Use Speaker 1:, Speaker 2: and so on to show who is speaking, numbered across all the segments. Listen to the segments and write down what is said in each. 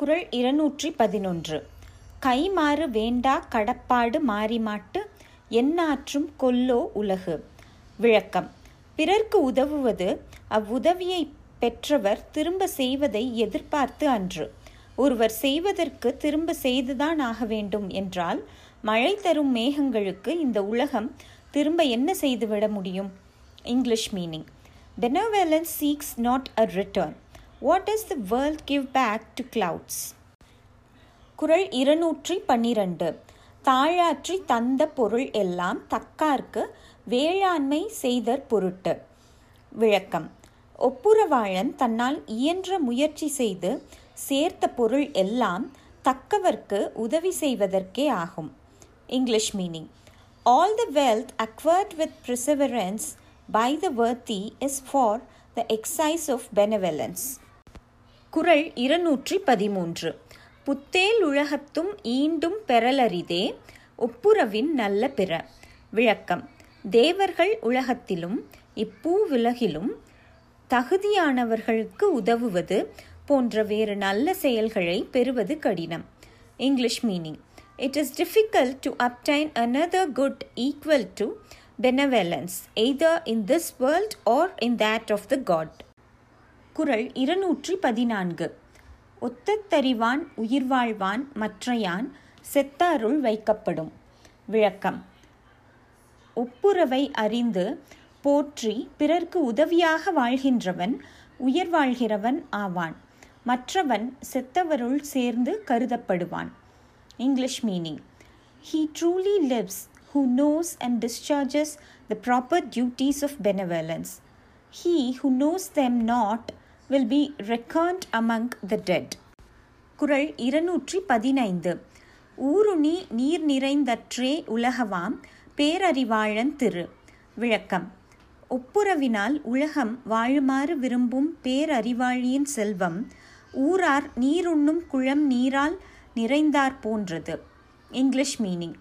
Speaker 1: குரல் இருநூற்றி பதினொன்று கைமாறு வேண்டா கடப்பாடு மாறிமாட்டு என்னாற்றும் கொல்லோ உலகு விளக்கம் பிறர்க்கு உதவுவது அவ்வுதவியை பெற்றவர் திரும்ப செய்வதை எதிர்பார்த்து அன்று ஒருவர் செய்வதற்கு திரும்ப செய்துதான் ஆக வேண்டும் என்றால் மழை தரும் மேகங்களுக்கு இந்த உலகம் திரும்ப என்ன செய்துவிட முடியும்
Speaker 2: English meaning benevolent seeks not a return what is the world give back to clouds
Speaker 1: குரல் இருநூற்றி பன்னிரண்டு தாழாற்றி தந்த பொருள் எல்லாம் தக்கார்க்கு வேளாண்மை செய்தற் பொருட்டு விளக்கம் ஒப்புரவாழன் தன்னால் இயன்ற முயற்சி செய்து சேர்த்த பொருள் எல்லாம் தக்கவர்க்கு உதவி செய்வதற்கே ஆகும்
Speaker 2: English meaning all the wealth acquired with perseverance by the worthy is for the exercise of benevolence
Speaker 1: குரல் இருநூற்றி பதிமூன்று புத்தேல் உலகத்தும் ஈண்டும் பெறலரிதே ஒப்புரவின் நல்ல பிற விளக்கம் தேவர்கள் உலகத்திலும் இப்பூவுலகிலும் தகுதியானவர்களுக்கு உதவுவது போன்ற வேறு நல்ல செயல்களை பெறுவது கடினம்
Speaker 2: English meaning it is difficult to obtain another good equal to benevolence, either in this world or in that of the god
Speaker 1: குரல் இருநூற்றி பதினான்கு ஒத்தத்தறிவான் உயிர் வாழ்வான் மற்றையான் செத்தாருள் வைக்கப்படும் விளக்கம் ஒப்புரவை அறிந்து போற்றி பிறர்க்கு உதவியாக வாழ்கின்றவன் உயிர் வாழ்கிறவன் ஆவான் மற்றவன் செத்தவருள் சேர்ந்து கருதப்படுவான்
Speaker 2: English meaning he truly lives who knows and discharges the proper duties of benevolence he who knows them not will be record among the dead
Speaker 1: குரல் இருநூற்றி பதினைந்து ஊருணி நீர் நிறைந்தற்றே உலகவாம் பேரறிவாழன் திரு விளக்கம் ஒப்புரவினால் உலகம் வாழுமாறு விரும்பும் பேரறிவாழியின் செல்வம் ஊரார் நீருண்ணும் குளம் நீரால் நிறைந்தார் போன்றது
Speaker 2: English meaning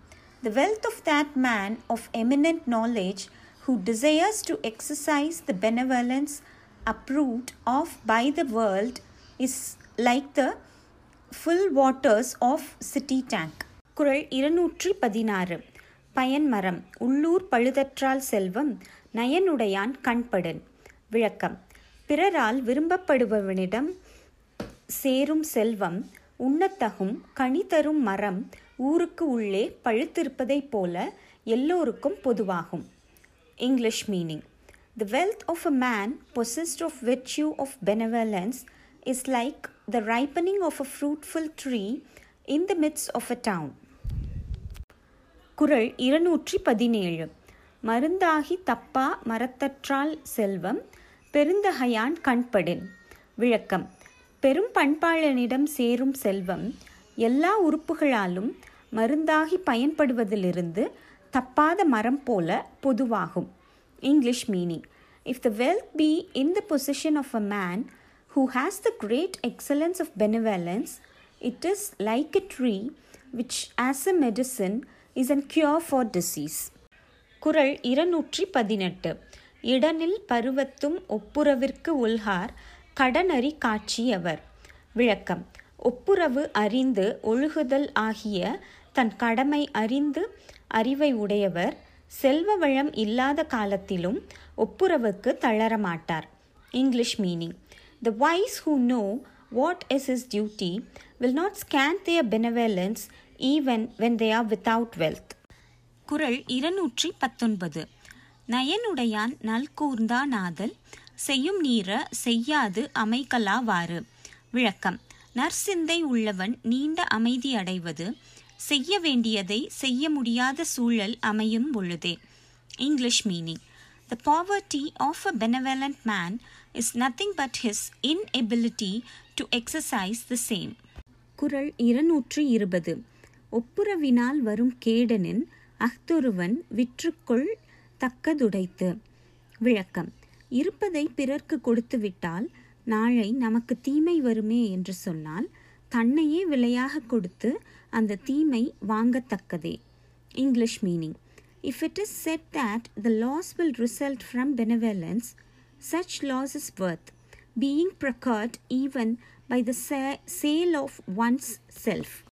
Speaker 2: the wealth of that man of eminent knowledge who desires to exercise the benevolence approved of by the world is like the full waters of city tank. குரல்
Speaker 1: இருநூற்றி பதினாறு பயன் மரம் உள்ளூர் பழுதற்றால் செல்வம் நயனுடையான் கண்படன் விளக்கம் பிறரால் விரும்பப்படுபவனிடம் சேரும் செல்வம் உண்ணத்தகும் கனி தரும் மரம் ஊருக்கு உள்ளே பழுத்திருப்பதைப் போல எல்லோருக்கும் பொதுவாகும்
Speaker 2: English meaning The wealth of a man possessed of virtue of benevolence is like the ripening of a fruitful tree in the midst of a town.
Speaker 1: குரல் இருநூற்றி பதினேழு மருந்தாகி தப்பா மரத்தற்றால் செல்வம் பெருந்தகையான் கண்படின் விளக்கம் பெரும் பண்பாளனிடம் சேரும் செல்வம் எல்லா உறுப்புகளாலும் மருந்தாகி பயன்படுவதிலிருந்து தப்பாத மரம் போல பொதுவாகும்
Speaker 2: English meaning. If the wealth be in the possession of a man who has the great excellence of benevolence, it is like a tree which, as a medicine, is a cure for disease.
Speaker 1: குரல் இருநூற்றி பதினெட்டு இடனில் பருவத்தும் ஒப்புரவிற்கு உள்கார் கடனறி காட்சியவர் விளக்கம் ஒப்புரவு அறிந்து ஒழுகுதல் ஆகிய தன் கடமை அறிந்து அறிவை உடையவர் செல்வ வளம் இல்லாத காலத்திலும் ஒப்புரவுக்கு தளரமாட்டார்
Speaker 2: English meaning the wise who know what is is duty will not scan their benevolence even when they are without wealth
Speaker 1: குரல் இருநூற்றி பத்தொன்பது நயனுடையான் நல்கூர்ந்தா நாதல் செய்யும் நீர செய்யாது அமைக்கலாவாறு விளக்கம் நற்சிந்தை உள்ளவன் நீண்ட அமைதி அடைவது செய்ய வேண்டியதை செய்ய முடியாத சூழல் அமையும் பொழுதே
Speaker 2: English meaning the poverty of a benevolent man is nothing but his inability to exercise the same
Speaker 1: குரல் இருநூற்று இருபது ஒப்புரவினால் வரும் கேடனின் அஃதொருவன் விற்றுக்கொள் தக்கதுடைத்து விளக்கம் இருப்பதை பிறர்க்கு கொடுத்துவிட்டால் நாளை நமக்கு தீமை வருமே என்று சொன்னால் தன்னையே விலையாக கொடுத்து அந்த தீமை வாங்கத்தக்கதே
Speaker 2: English meaning if it is said that the loss will result from benevolence such loss is worth being procured even by the sale of one's self